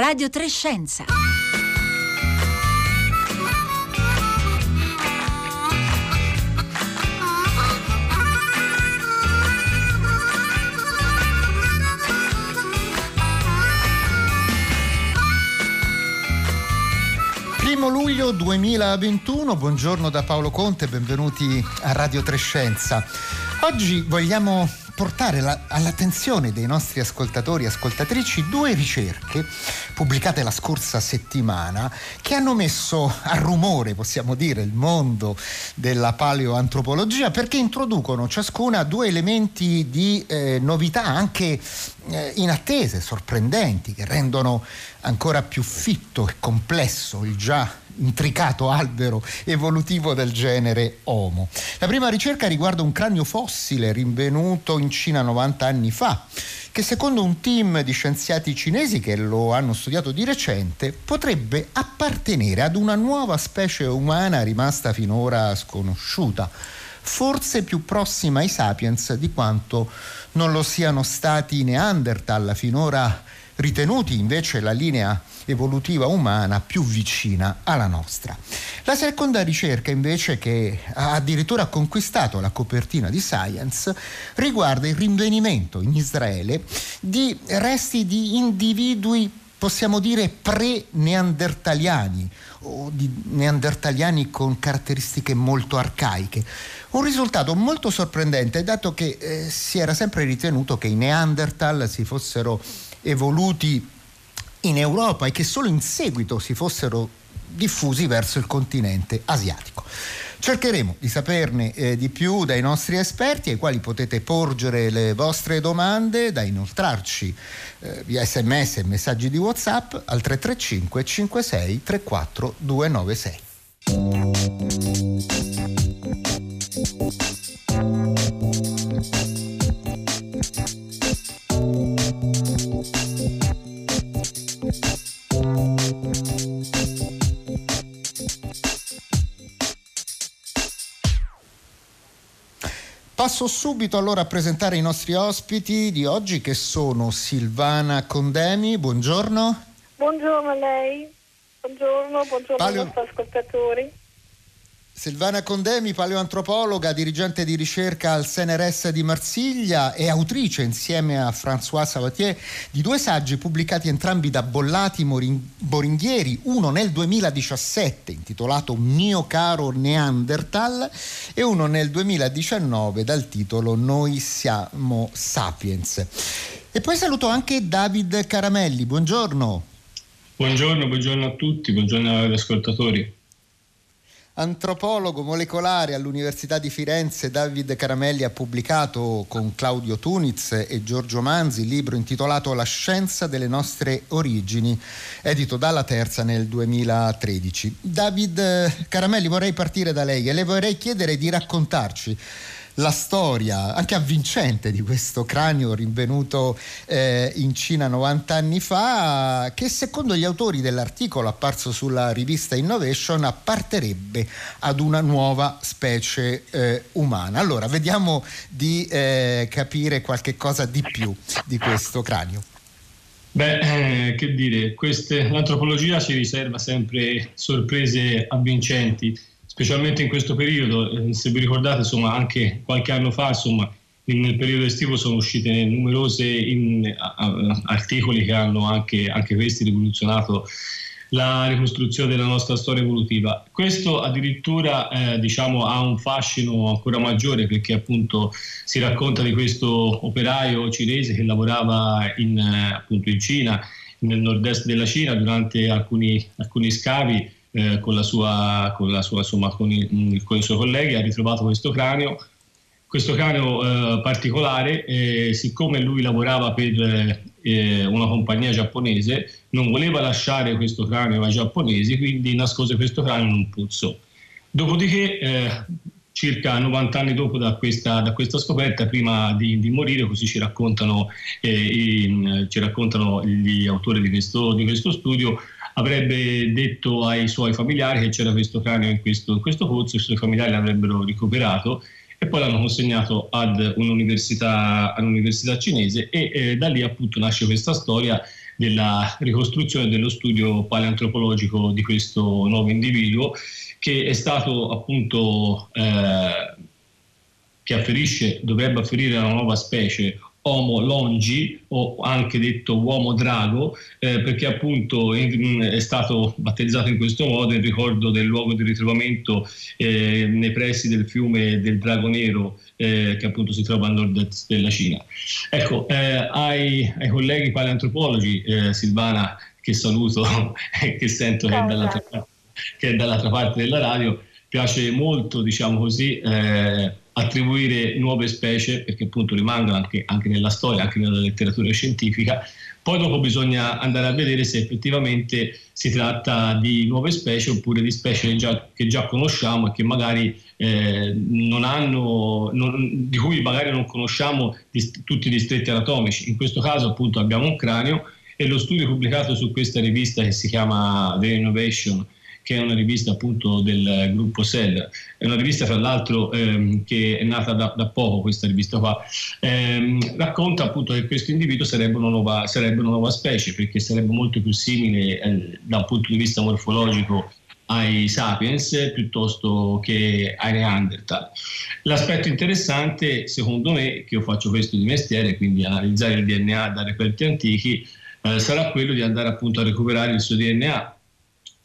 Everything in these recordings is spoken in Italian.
Radio Trescenza. Primo luglio 2021, buongiorno da Paolo Conte, benvenuti a Radio Trescenza. Oggi vogliamo portare la, all'attenzione dei nostri ascoltatori e ascoltatrici due ricerche pubblicate la scorsa settimana che hanno messo a rumore, possiamo dire, il mondo della paleoantropologia perché introducono ciascuna due elementi di eh, novità anche eh, inattese, sorprendenti, che rendono ancora più fitto e complesso il già intricato albero evolutivo del genere Homo. La prima ricerca riguarda un cranio fossile rinvenuto in Cina 90 anni fa che secondo un team di scienziati cinesi che lo hanno studiato di recente potrebbe appartenere ad una nuova specie umana rimasta finora sconosciuta, forse più prossima ai sapiens di quanto non lo siano stati i Neanderthal finora ritenuti invece la linea evolutiva umana più vicina alla nostra. La seconda ricerca invece che ha addirittura conquistato la copertina di Science riguarda il rinvenimento in Israele di resti di individui possiamo dire pre-neandertaliani o di neandertaliani con caratteristiche molto arcaiche. Un risultato molto sorprendente dato che eh, si era sempre ritenuto che i Neanderthal si fossero evoluti in Europa e che solo in seguito si fossero diffusi verso il continente asiatico. Cercheremo di saperne eh, di più dai nostri esperti ai quali potete porgere le vostre domande da inoltrarci eh, via sms e messaggi di whatsapp al 335 56 34 296. Passo subito allora a presentare i nostri ospiti di oggi che sono Silvana Condemi, buongiorno. Buongiorno a lei, buongiorno, buongiorno Palio... ai nostri ascoltatori. Silvana Condemi, paleoantropologa, dirigente di ricerca al CNRS di Marsiglia e autrice insieme a François Savatier di due saggi pubblicati entrambi da Bollati Boringhieri, uno nel 2017 intitolato Mio caro Neanderthal e uno nel 2019 dal titolo Noi siamo Sapiens. E poi saluto anche David Caramelli, buongiorno. Buongiorno, buongiorno a tutti, buongiorno agli ascoltatori antropologo molecolare all'Università di Firenze, David Caramelli ha pubblicato con Claudio Tuniz e Giorgio Manzi il libro intitolato La scienza delle nostre origini, edito dalla Terza nel 2013. David Caramelli, vorrei partire da lei e le vorrei chiedere di raccontarci la storia anche avvincente di questo cranio rinvenuto eh, in Cina 90 anni fa, che secondo gli autori dell'articolo apparso sulla rivista Innovation apparterebbe ad una nuova specie eh, umana. Allora, vediamo di eh, capire qualche cosa di più di questo cranio. Beh, eh, che dire, queste, l'antropologia ci riserva sempre sorprese avvincenti specialmente in questo periodo. Eh, se vi ricordate, insomma, anche qualche anno fa, insomma, nel periodo estivo sono uscite numerose in, a, a, articoli che hanno anche, anche questi rivoluzionato la ricostruzione della nostra storia evolutiva. Questo addirittura eh, diciamo, ha un fascino ancora maggiore perché appunto si racconta di questo operaio cinese che lavorava in, eh, appunto in Cina, nel nord-est della Cina, durante alcuni, alcuni scavi eh, con, sua, con, sua, insomma, con, i, con, i, suoi colleghi, ha ritrovato questo cranio, questo cranio eh, particolare, eh, siccome lui lavorava per eh, una compagnia giapponese, non voleva lasciare questo cranio ai giapponesi, quindi nascose questo cranio in un pozzo. Dopodiché, eh, circa 90 anni dopo da questa, da questa scoperta, prima di, di, morire, così ci raccontano, eh, in, ci raccontano gli autori di questo, di questo studio, avrebbe detto ai suoi familiari che c'era questo cranio in questo, in questo pozzo, i suoi familiari l'avrebbero ricoverato e poi l'hanno consegnato ad un'università, all'università cinese e eh, da lì appunto nasce questa storia della ricostruzione dello studio paleantropologico di questo nuovo individuo che è stato appunto eh, che afferisce, dovrebbe afferire a una nuova specie Homo longi o anche detto uomo drago eh, perché appunto è stato battezzato in questo modo in ricordo del luogo di ritrovamento eh, nei pressi del fiume del Drago Nero eh, che appunto si trova a nord della Cina. Ecco, eh, ai, ai, colleghi paleantropologi, eh, Silvana che saluto e che sento che è, dall'altra, che è, dall'altra, parte della radio, piace molto diciamo così eh, attribuire nuove specie, perché appunto rimangono anche, anche, nella storia, anche nella letteratura scientifica. Poi dopo bisogna andare a vedere se effettivamente si tratta di nuove specie oppure di specie già, che già conosciamo e che magari eh, non hanno, non, di cui magari non conosciamo dist- tutti i distretti anatomici. In questo caso appunto abbiamo un cranio e lo studio pubblicato su questa rivista che si chiama The Innovation che è una rivista appunto del gruppo Cell, è una rivista fra l'altro ehm, che è nata da, da, poco questa rivista qua, ehm, racconta appunto che questo individuo sarebbe una nuova, sarebbe una nuova specie perché sarebbe molto più simile eh, da un punto di vista morfologico ai sapiens piuttosto che ai Neanderthal. L'aspetto interessante, secondo me, che io faccio questo di mestiere, quindi analizzare il DNA da reperti antichi, eh, sarà quello di andare appunto a recuperare il suo DNA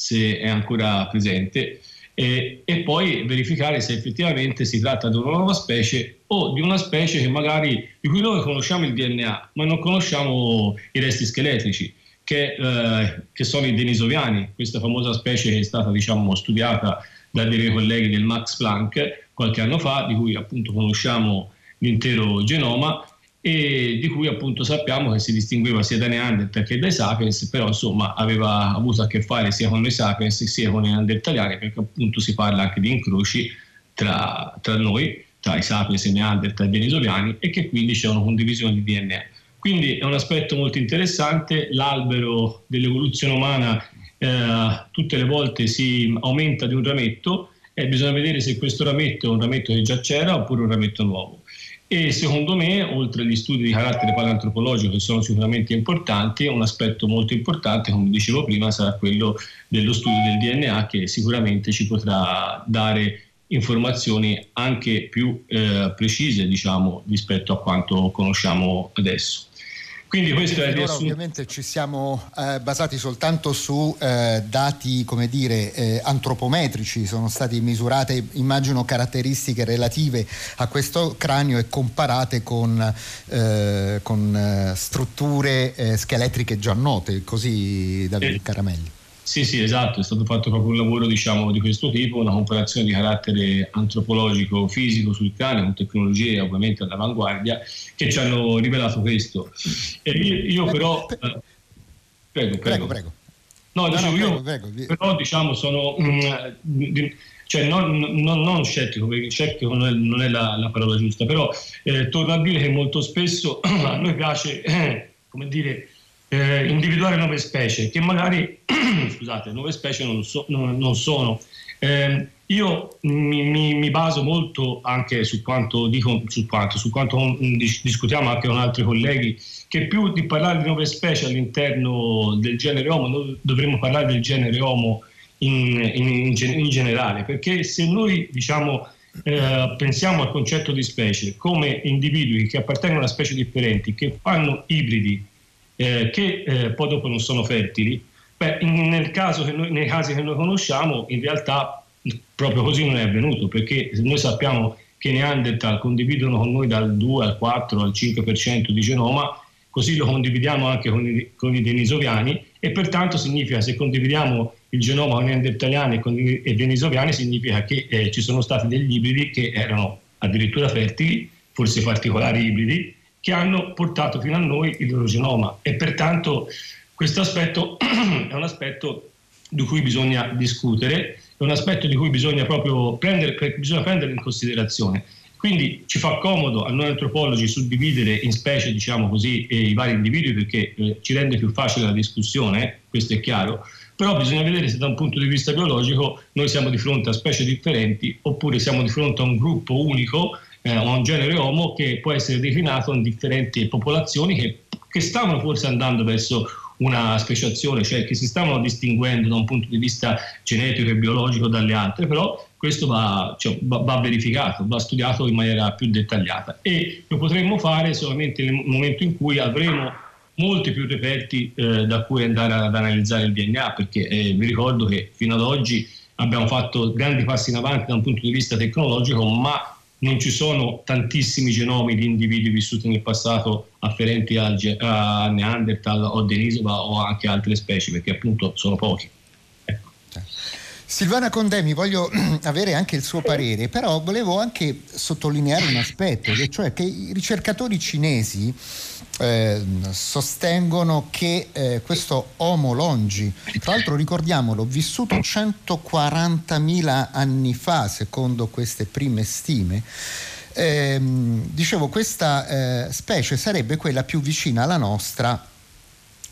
se è ancora presente e, e, poi verificare se effettivamente si tratta di una nuova specie o di una specie che magari, di cui noi conosciamo il DNA ma non conosciamo i resti scheletrici che, eh, che sono i denisoviani, questa famosa specie che è stata diciamo, studiata da dei colleghi del Max Planck qualche anno fa, di cui appunto conosciamo l'intero genoma e di cui appunto sappiamo che si distingueva sia dai Neanderthal che dai Sapiens, però insomma aveva avuto a che fare sia con i Sapiens sia con i Neanderthaliani, perché appunto si parla anche di incroci tra, tra noi, tra i Sapiens, i Neanderthal e i Denisoviani, e che quindi c'è una condivisione di DNA. Quindi è un aspetto molto interessante, l'albero dell'evoluzione umana eh, tutte le volte si aumenta di un rametto e bisogna vedere se questo rametto è un rametto che già c'era oppure un rametto nuovo. E secondo me, oltre agli studi di carattere paleantropologico che sono sicuramente importanti, un aspetto molto importante, come dicevo prima, sarà quello dello studio del DNA che sicuramente ci potrà dare informazioni anche più eh, precise, diciamo, rispetto a quanto conosciamo adesso. Quindi questo è il riassunto. Ovviamente ci siamo eh, basati soltanto su eh, dati, come dire, eh, antropometrici, sono state misurate, immagino, caratteristiche relative a questo cranio e comparate con, eh, con eh, strutture eh, scheletriche già note, così Davide Caramelli. Sì, sì, esatto, è stato fatto proprio un lavoro diciamo, di questo tipo, una comparazione di carattere antropologico, fisico sul cranio, con tecnologie ovviamente all'avanguardia, che ci hanno rivelato questo. Io, io, però... Eh, prego, prego, prego. prego. No, no, no io prego, prego. però diciamo sono... Mm, cioè non, non, non, scettico, perché scettico non è, non è la, la, parola giusta, però eh, torno a dire che molto spesso a noi piace, eh, come dire, eh, individuare nuove specie che magari, scusate, nuove specie non, so, non, non sono. Eh, io mi, mi, mi, baso molto anche su quanto dico, su quanto, su quanto discutiamo anche con altri colleghi, che più di parlare di nuove specie all'interno del genere Homo, noi dovremmo parlare del genere Homo in, in, in generale, perché se noi diciamo eh, pensiamo al concetto di specie come individui che appartengono a specie differenti, che fanno ibridi eh, che eh, poi dopo non sono fertili, beh, nel noi, nei casi che noi conosciamo in realtà proprio così non è avvenuto perché noi sappiamo che i Neanderthal condividono con noi dal 2 al 4 al 5% di genoma, così lo condividiamo anche con i, con i denisoviani e pertanto significa se condividiamo il genoma con i neandertaliani e con i denisoviani significa che eh, ci sono stati degli ibridi che erano addirittura fertili, forse particolari ibridi, che hanno portato fino a noi il loro genoma e pertanto questo aspetto è un aspetto di cui bisogna discutere, è un aspetto di cui bisogna proprio prendere, bisogna prendere in considerazione. Quindi ci fa comodo a noi antropologi suddividere in specie, diciamo così, i vari individui perché eh, ci rende più facile la discussione, questo è chiaro, però bisogna vedere se da un punto di vista biologico noi siamo di fronte a specie differenti oppure siamo di fronte a un gruppo unico eh, un genere Homo che può essere declinato in differenti popolazioni che, che stavano forse andando verso una speciazione, cioè che si stavano distinguendo da un punto di vista genetico e biologico dalle altre, però questo va, cioè, va, va, verificato, va studiato in maniera più dettagliata. E lo potremmo fare solamente nel momento in cui avremo molti più reperti eh, da cui andare ad analizzare il DNA, perché eh, vi ricordo che fino ad oggi abbiamo fatto grandi passi in avanti da un punto di vista tecnologico, ma non ci sono tantissimi genomi di individui vissuti nel passato afferenti al, a Neanderthal o Denisova o anche altre specie, perché appunto sono pochi. Ecco. Silvana Condemi, voglio avere anche il suo parere, però volevo anche sottolineare un aspetto, cioè che i ricercatori cinesi eh, sostengono che eh, questo Homo longi, tra l'altro ricordiamolo, vissuto 140.000 anni fa, secondo queste prime stime, ehm, dicevo questa eh, specie sarebbe quella più vicina alla nostra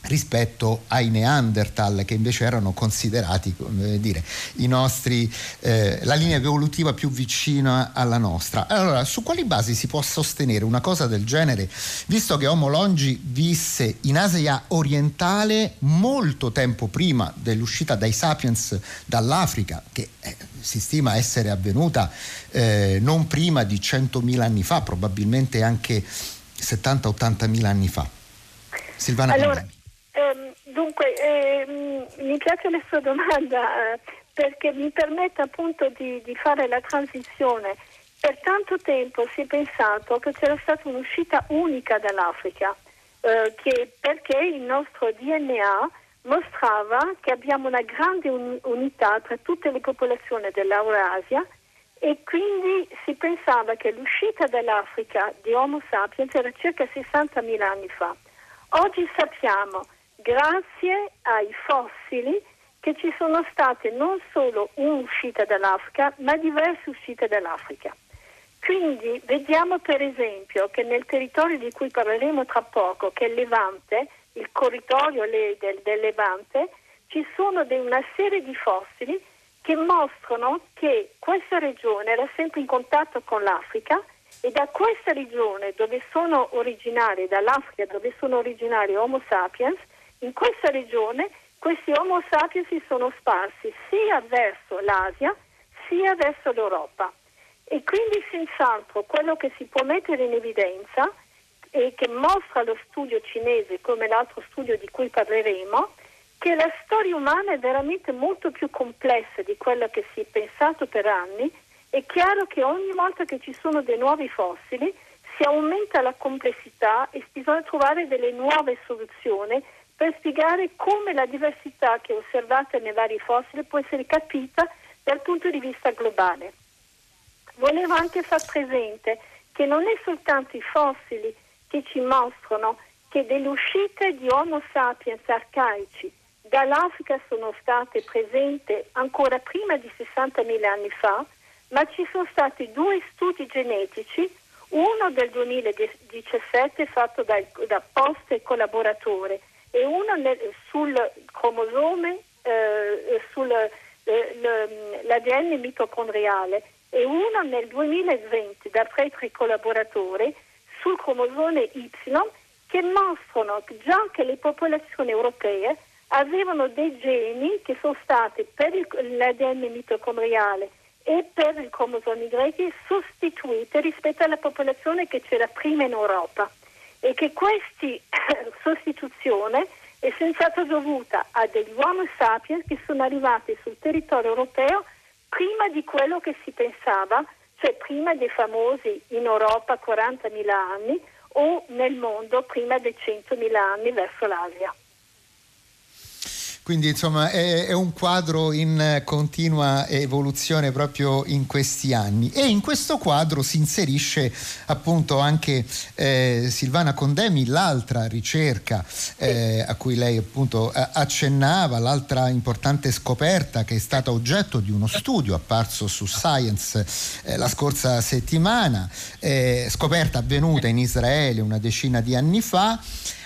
rispetto ai Neanderthal che invece erano considerati come dire, i nostri, eh, la linea evolutiva più vicina alla nostra. Allora, su quali basi si può sostenere una cosa del genere, visto che Homo longi visse in Asia orientale molto tempo prima dell'uscita dai sapiens dall'Africa, che eh, si stima essere avvenuta eh, non prima di 100.000 anni fa, probabilmente anche 70-80.000 anni fa. Silvana allora, Ehm, dunque, ehm, mi piace la sua domanda eh, perché mi permette appunto di, di, fare la transizione. Per tanto tempo si è pensato che c'era stata un'uscita unica dall'Africa, eh, che, perché il nostro DNA mostrava che abbiamo una grande un- unità tra tutte le popolazioni dell'Eurasia e quindi si pensava che l'uscita dall'Africa di Homo sapiens era circa 60.000 anni fa. Oggi sappiamo grazie ai fossili che ci sono state non solo un'uscita dall'Africa, ma diverse uscite dall'Africa. Quindi vediamo per esempio che nel territorio di cui parleremo tra poco, che è il Levante, il corridoio del, del Levante, ci sono de, una serie di fossili che mostrano che questa regione era sempre in contatto con l'Africa e da questa regione dove sono originari, dall'Africa dove sono originari Homo sapiens, in questa regione questi Homo sapiens si sono sparsi sia verso l'Asia sia verso l'Europa. E quindi senz'altro quello che si può mettere in evidenza e che mostra lo studio cinese come l'altro studio di cui parleremo, che la storia umana è veramente molto più complessa di quello che si è pensato per anni. È chiaro che ogni volta che ci sono dei nuovi fossili si aumenta la complessità e bisogna trovare delle nuove soluzioni per spiegare come la diversità che è osservata nei vari fossili può essere capita dal punto di vista globale. Volevo anche far presente che non è soltanto i fossili che ci mostrano che delle uscite di Homo sapiens arcaici dall'Africa sono state presenti ancora prima di 60.000 anni fa, ma ci sono stati due studi genetici, uno del 2017 fatto da, da Post e collaboratore e uno nel, sul cromosome, eh, sull'ADN eh, mitocondriale e uno nel 2020 da Petri collaboratore sul cromosome Y che mostrano già che le popolazioni europee avevano dei geni che sono stati per l'ADN mitocondriale e per il cromosome Y sostituiti rispetto alla popolazione che c'era prima in Europa e che questa sostituzione è senz'altro dovuta a degli uomini sapiens che sono arrivati sul territorio europeo prima di quello che si pensava, cioè prima dei famosi in Europa 40.000 anni o nel mondo prima dei 100.000 anni verso l'Asia. Quindi insomma è, è, un quadro in continua evoluzione proprio in questi anni e in questo quadro si inserisce appunto anche eh, Silvana Condemi, l'altra ricerca eh, a cui lei appunto accennava, l'altra importante scoperta che è stata oggetto di uno studio apparso su Science eh, la scorsa settimana, eh, scoperta avvenuta in Israele una decina di anni fa.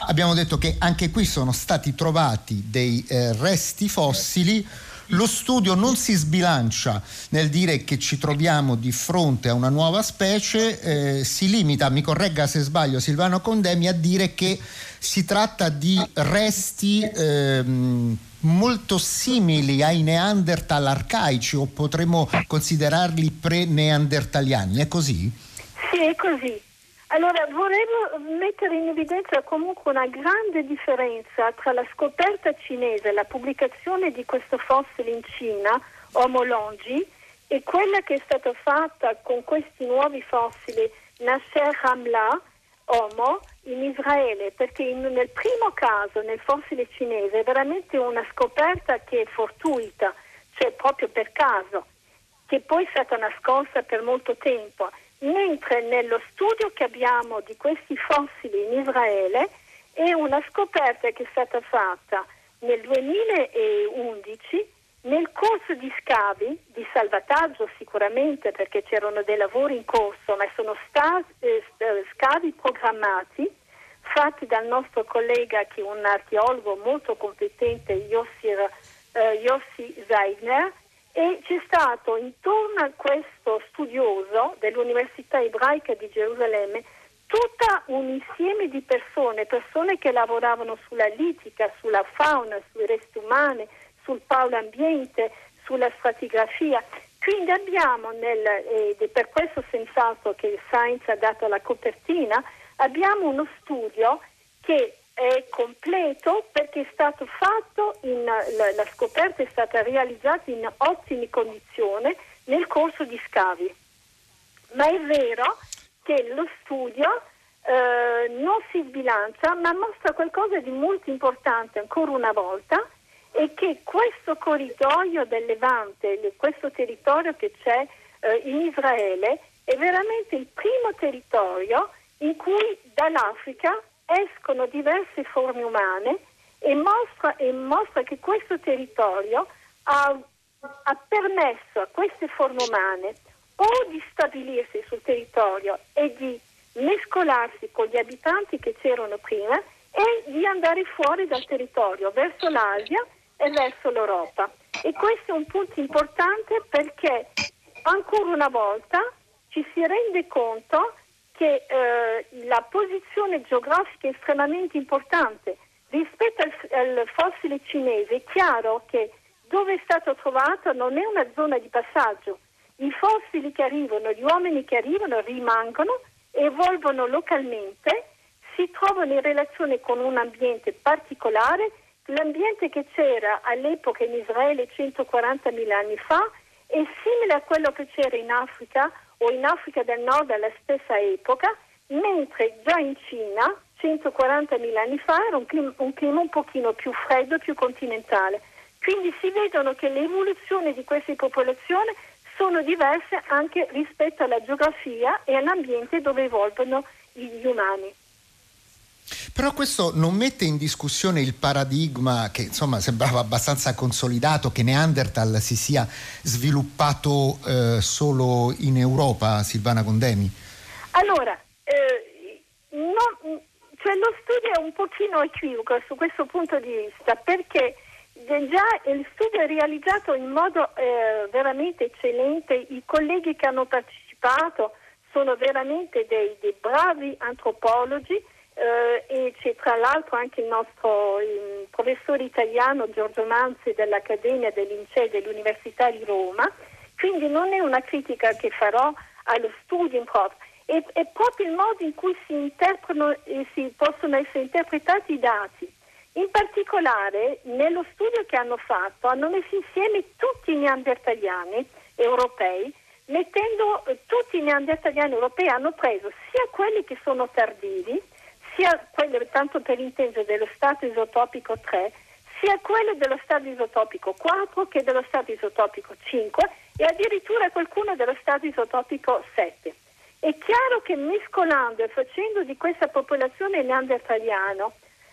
Abbiamo detto che anche qui sono stati trovati dei resti fossili, lo studio non si sbilancia nel dire che ci troviamo di fronte a una nuova specie, eh, si limita, mi corregga se sbaglio Silvano Condemi, a dire che si tratta di resti ehm, molto simili ai Neanderthal arcaici o potremmo considerarli pre-neandertaliani, è così? Sì, è così. Allora, volevo mettere in evidenza comunque una grande differenza tra la scoperta cinese, la pubblicazione di questo fossile in Cina, Homo longi, e quella che è stata fatta con questi nuovi fossili Nasser Hamla, Homo, in Israele, perché in, nel primo caso, nel fossile cinese, è veramente una scoperta che è fortuita, cioè proprio per caso, che poi è stata nascosta per molto tempo, mentre nello studio che abbiamo di questi fossili in Israele è una scoperta che è stata fatta nel 2011 nel corso di scavi, di salvataggio sicuramente perché c'erano dei lavori in corso, ma sono stati eh, eh, scavi programmati fatti dal nostro collega che è un archeologo molto competente, Yossi, eh, Yossi Zeidner, e c'è stato intorno a questo studioso dell'Università ebraica di Gerusalemme tutto un insieme di persone, persone che lavoravano sulla litica, sulla fauna, sui resti umani, sul polo ambiente, sulla stratigrafia. Quindi abbiamo, nel, ed è per questo senz'altro che Science ha dato la copertina, abbiamo uno studio che è completo perché è stato fatto, in, la, la scoperta è stata realizzata in ottime condizioni nel corso di scavi. Ma è vero che lo studio eh, non si sbilancia, ma mostra qualcosa di molto importante ancora una volta, e che questo corridoio del Levante, questo territorio che c'è eh, in Israele, è veramente il primo territorio in cui dall'Africa escono diverse forme umane e mostra, e mostra che questo territorio ha, ha permesso a queste forme umane o di stabilirsi sul territorio e di mescolarsi con gli abitanti che c'erano prima e di andare fuori dal territorio verso l'Asia e verso l'Europa. E questo è un punto importante perché ancora una volta ci si rende conto che eh, la posizione geografica è estremamente importante. Rispetto al, al, fossile cinese è chiaro che dove è stato trovato non è una zona di passaggio. I fossili che arrivano, gli uomini che arrivano rimangono, evolvono localmente, si trovano in relazione con un ambiente particolare L'ambiente che c'era all'epoca in Israele 140.000 anni fa è simile a quello che c'era in Africa o in Africa del Nord alla stessa epoca, mentre già in Cina 140.000 anni fa era un clima, un clima un pochino più freddo, più continentale. Quindi si vedono che le evoluzioni di queste popolazioni sono diverse anche rispetto alla geografia e all'ambiente dove evolvono gli umani. Però questo non mette in discussione il paradigma che insomma sembrava abbastanza consolidato che Neanderthal si sia sviluppato eh, solo in Europa, Silvana Condemi? Allora, eh, no, cioè lo studio è un pochino equivoco su questo punto di vista perché già il studio è realizzato in modo eh, veramente eccellente, i colleghi che hanno partecipato sono veramente dei, dei bravi antropologi eh, e c'è tra l'altro anche il nostro il professore italiano Giorgio Manzi dell'Accademia Lincei dell'Università di Roma, quindi non è una critica che farò allo studio in proprio, è, è proprio il modo in cui si interpretano e si possono essere interpretati i dati. In particolare, nello studio che hanno fatto, hanno messo insieme tutti i neandertaliani europei, mettendo eh, tutti i neandertaliani europei, hanno preso sia quelli che sono tardivi, sia quello, tanto per intendere, dello stato isotopico 3, sia quello dello stato isotopico 4 che dello stato isotopico 5 e addirittura qualcuno dello stato isotopico 7. È chiaro che mescolando e facendo di questa popolazione neandertaliana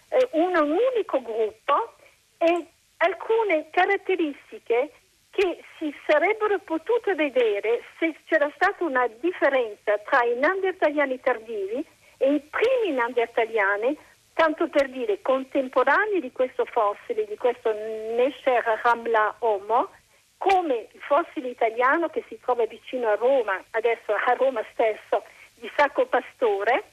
eh, un, un unico gruppo e alcune caratteristiche che si sarebbero potute vedere se c'era stata una differenza tra i neandertaliani tardivi e i primi neandertaliani, tanto per dire contemporanei di questo fossile, di questo Nesher Ramla Homo, come il fossile italiano che si trova vicino a Roma, adesso a Roma stesso, di Sacco Pastore,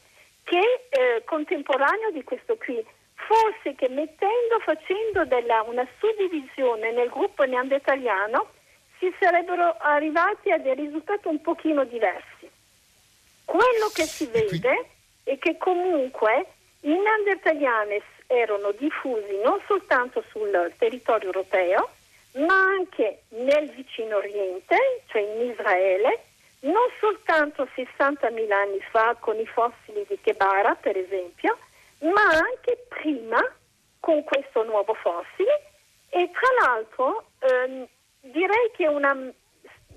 che eh, contemporaneo di questo qui. Forse che mettendo, facendo della, una suddivisione nel gruppo neandertaliano si sarebbero arrivati a dei risultati un pochino diversi. Quello che si vede è che comunque i neandertaliani erano diffusi non soltanto sul territorio europeo, ma anche nel vicino Oriente, cioè in Israele, non soltanto 60.000 anni fa con i fossili di Kebara, per esempio, ma anche prima con questo nuovo fossile. E tra l'altro ehm, direi che è una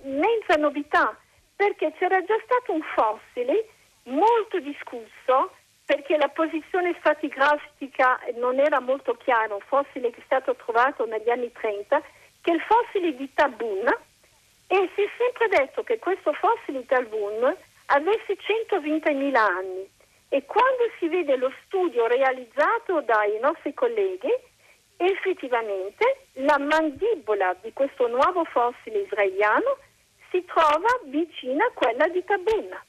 immensa novità perché c'era già stato un fossile molto discusso perché la posizione stratigrafistica non era molto chiara, un fossile che è stato trovato negli anni 30, che è il fossile di Tabun, e si è sempre detto che questo fossile di Tabun avesse 120.000 anni. E quando si vede lo studio realizzato dai nostri colleghi, effettivamente la mandibola di questo nuovo fossile israeliano si trova vicina a quella di Tabun.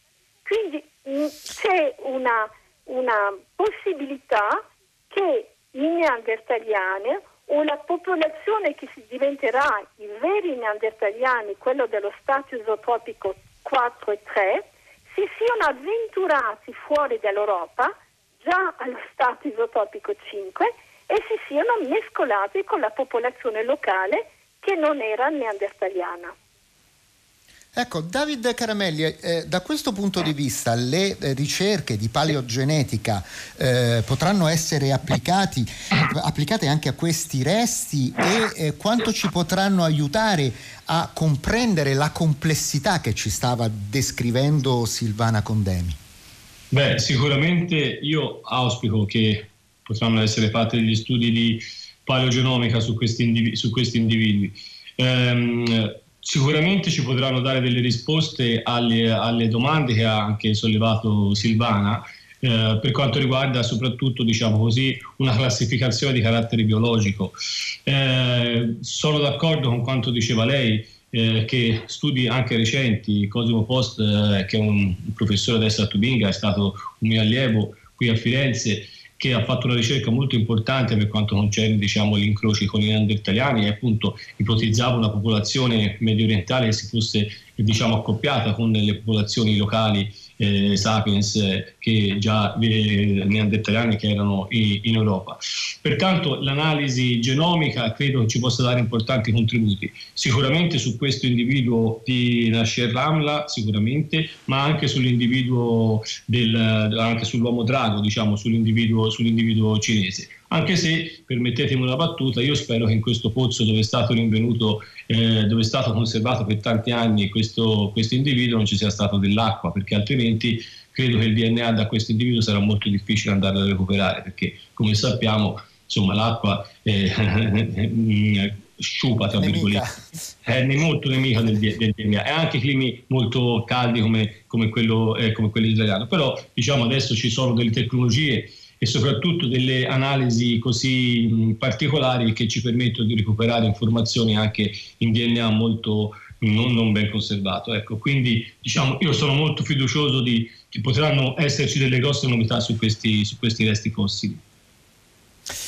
Quindi c'è una una possibilità che i neandertaliani o la popolazione che diventerà i veri neandertaliani, quello dello stato isotopico 4 e 3, si siano avventurati fuori dall'Europa, già allo stato isotopico 5, e si siano mescolati con la popolazione locale che non era neandertaliana. Ecco, David Caramelli, eh, da questo punto di vista le eh, ricerche di paleogenetica eh, potranno essere applicate anche a questi resti e eh, quanto ci potranno aiutare a comprendere la complessità che ci stava descrivendo Silvana Condemi? Beh, sicuramente io auspico che potranno essere fatti degli studi di paleogenomica su questi individui. Su questi individui. Ehm, Sicuramente ci potranno dare delle risposte alle, alle domande che ha anche sollevato Silvana eh, per quanto riguarda soprattutto diciamo così, una classificazione di carattere biologico. Eh, sono d'accordo con quanto diceva lei, eh, che studi anche recenti, Cosimo Post, eh, che è un, professore adesso a Tubinga, è stato un mio allievo qui a Firenze, che ha fatto una ricerca molto importante per quanto concerne diciamo, gli incroci con i neandertaliani e appunto ipotizzava una popolazione medio orientale che si fosse diciamo, accoppiata con le popolazioni locali eh, sapiens eh, che già eh, neandertaliani che erano in, in, Europa. Pertanto l'analisi genomica credo ci possa dare importanti contributi, sicuramente su questo individuo di Nasher Ramla, sicuramente, ma anche sull'individuo del, anche sull'uomo drago, diciamo, sull'individuo, sull'individuo cinese anche se, permettetemi una battuta, io spero che in questo pozzo dove è stato rinvenuto, eh, dove è stato conservato per tanti anni questo, questo individuo non ci sia stato dell'acqua, perché altrimenti credo che il DNA da questo individuo sarà molto difficile andarlo a recuperare, perché come sappiamo insomma, l'acqua è sciupa, tra virgolette, è molto nemica del, del, DNA e anche climi molto caldi come, come, quello, eh, come quello israeliano. Però diciamo adesso ci sono delle tecnologie e soprattutto delle analisi così particolari che ci permettono di recuperare informazioni anche in DNA molto non, non ben conservato. Ecco, quindi diciamo, io sono molto fiducioso di, che potranno esserci delle grosse novità su questi, su questi resti fossili.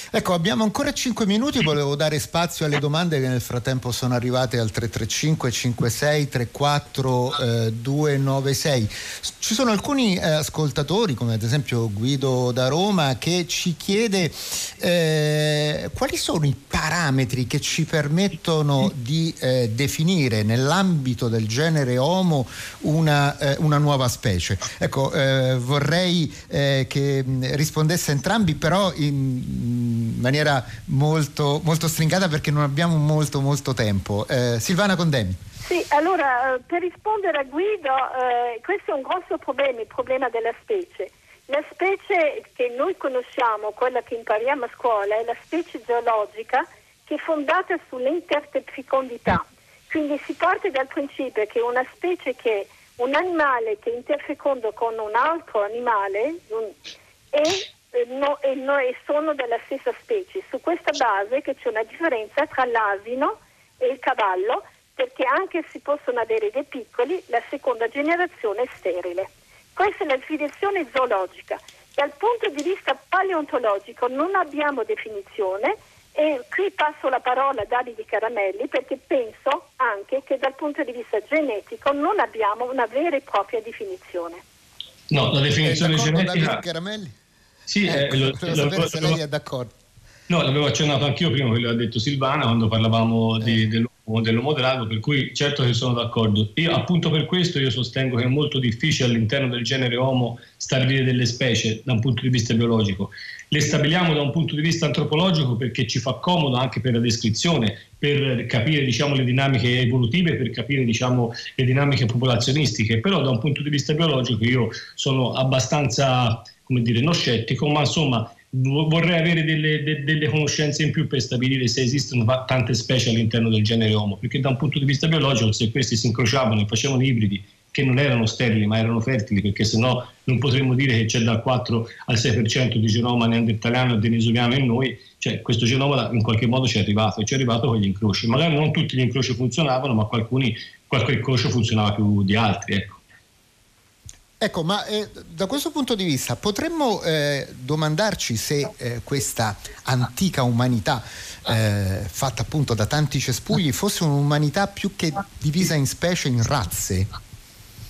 Ecco, abbiamo ancora 5 minuti, volevo dare spazio alle domande che nel frattempo sono arrivate al 335 56 34 eh, 296. Ci sono alcuni eh, ascoltatori, come ad esempio Guido da Roma, che ci chiede eh, quali sono i parametri che ci permettono di eh, definire nell'ambito del genere Homo una, eh, una nuova specie. Ecco, eh, vorrei che rispondesse entrambi, però in maniera molto, molto stringata perché non abbiamo molto molto tempo. Eh, Silvana Condemi. Sì, allora eh, per rispondere a Guido, eh, questo è un grosso problema, il problema della specie. La specie che noi conosciamo, quella che impariamo a scuola, è la specie geologica che è fondata sull'interfecondità. Quindi si parte dal principio che una specie che un animale che interfecondo con un altro animale un, è no, e, no, e sono della stessa specie. Su questa base che c'è una differenza tra l'asino e il cavallo, perché anche se possono avere dei piccoli, la seconda generazione è sterile. Questa è la sviluppazione zoologica. Dal punto di vista paleontologico non abbiamo definizione e qui passo la parola a Davide Caramelli perché penso anche che dal punto di vista genetico non abbiamo una vera e propria definizione. No, la definizione genetica... Davide Caramelli? Sì, ecco, eh, lo, lo, lo, se lei è d'accordo. No, l'avevo accennato anch'io prima, quello che ha detto Silvana, quando parlavamo di, eh. dell'uomo, dell'uomo drago, per cui certo che sono d'accordo. Io appunto per questo io sostengo che è molto difficile all'interno del genere Homo stabilire delle specie da un punto di vista biologico. Le stabiliamo da un punto di vista antropologico perché ci fa comodo anche per la descrizione, per capire diciamo, le dinamiche evolutive, per capire diciamo, le dinamiche popolazionistiche, però da un punto di vista biologico io sono abbastanza, come dire, non scettico, ma insomma vorrei avere delle, de, delle, conoscenze in più per stabilire se esistono tante specie all'interno del genere Homo, perché da un punto di vista biologico se questi si incrociavano e facevano ibridi che non erano sterili ma erano fertili, perché sennò non potremmo dire che c'è dal 4 al 6% di genoma neandertaliano e denisoliano in noi, cioè questo genoma in qualche modo ci è arrivato e ci è arrivato con gli incroci. Magari non tutti gli incroci funzionavano, ma alcuni, qualche incrocio funzionava più di altri. Ecco. Ecco, ma eh, da questo punto di vista potremmo eh, domandarci se eh, questa antica umanità, eh, fatta appunto da tanti cespugli, fosse un'umanità più che divisa in specie, in razze?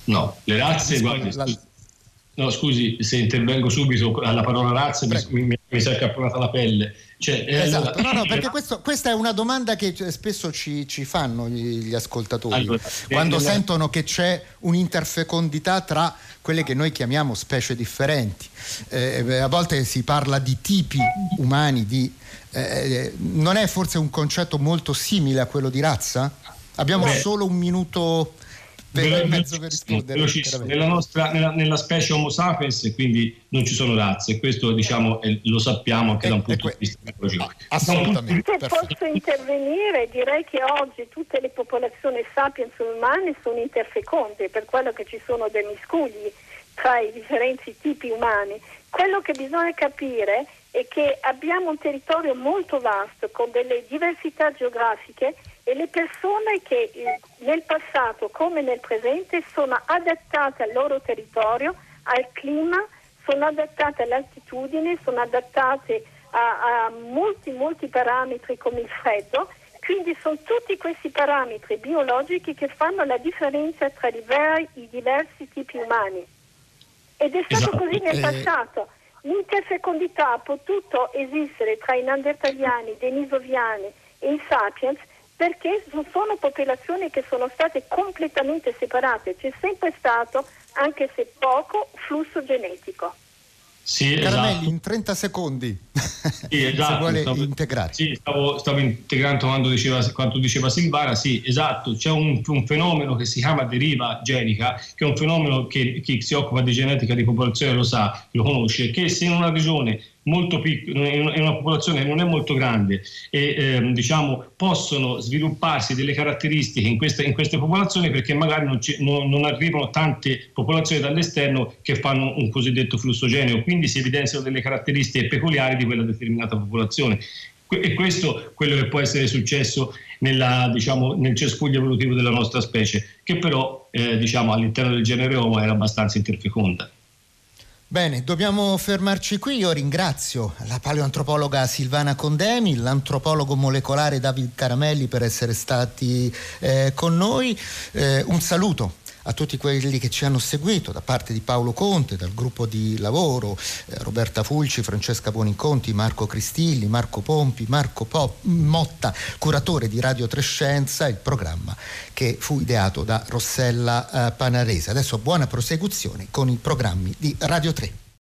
No, le razze, guardi, la... no, scusi se intervengo subito alla parola razze, mi, mi, mi si è accapponata la pelle. Cioè, eh, esatto, allora, no, no, perché questo, questa è una domanda che spesso ci, ci fanno gli, gli ascoltatori allora, quando nella... sentono che c'è un'interfecondità tra quelle che noi chiamiamo specie differenti. Eh, a volte si parla di tipi umani, di, eh, non è forse un concetto molto simile a quello di razza? Abbiamo Beh, solo un minuto per, mezzo per rispondere. Nella, nostra, nella, nella, specie Homo sapiens quindi non ci sono razze, questo diciamo eh, lo sappiamo anche da un punto di vista biologico. Assolutamente. Se posso intervenire, direi che oggi tutte le popolazioni sapiens umane sono interfeconde, per quello che ci sono dei miscugli tra i differenti tipi umani. Quello che bisogna capire è che abbiamo un territorio molto vasto con delle diversità geografiche e le persone che eh, nel passato come nel presente sono adattate al loro territorio, al clima, sono adattate all'altitudine, sono adattate a, a molti, molti parametri come il freddo. Quindi sono tutti questi parametri biologici che fanno la differenza tra i, diversi tipi umani. Ed è stato esatto. così nel eh, passato. L'interfecondità ha potuto esistere tra i neandertaliani, i denisoviani e i sapiens perché sono popolazioni che sono state completamente separate, c'è sempre stato, anche se poco, flusso genetico. Sì, Caramelli, esatto. in 30 secondi, sì, esatto, se vuole stavo, integrare. Sì, stavo, stavo integrando quando diceva, quando diceva, Silvana, sì, esatto, c'è un, un, fenomeno che si chiama deriva genica, che è un fenomeno che chi si occupa di genetica di popolazione lo sa, lo conosce, che se in una regione molto piccola, in una popolazione che non è molto grande e ehm, diciamo, possono svilupparsi delle caratteristiche in queste, in queste popolazioni perché magari non, ci, non, non, arrivano tante popolazioni dall'esterno che fanno un cosiddetto flusso geneo, quindi si evidenziano delle caratteristiche peculiari di quella determinata popolazione. E questo è quello che può essere successo nella, diciamo, nel cespuglio evolutivo della nostra specie, che però eh, diciamo, all'interno del genere Homo era abbastanza interfeconda. Bene, dobbiamo fermarci qui. Io ringrazio la paleoantropologa Silvana Condemi, l'antropologo molecolare David Caramelli per essere stati eh, con noi. Eh, un saluto a tutti quelli che ci hanno seguito da parte di Paolo Conte, dal gruppo di lavoro, eh, Roberta Fulci, Francesca Buoniconti, Marco Cristilli, Marco Pompi, Marco Pop, Motta, curatore di Radio Trescenza, il programma che fu ideato da Rossella eh, Panarese. Adesso buona prosecuzione con i programmi di Radio 3.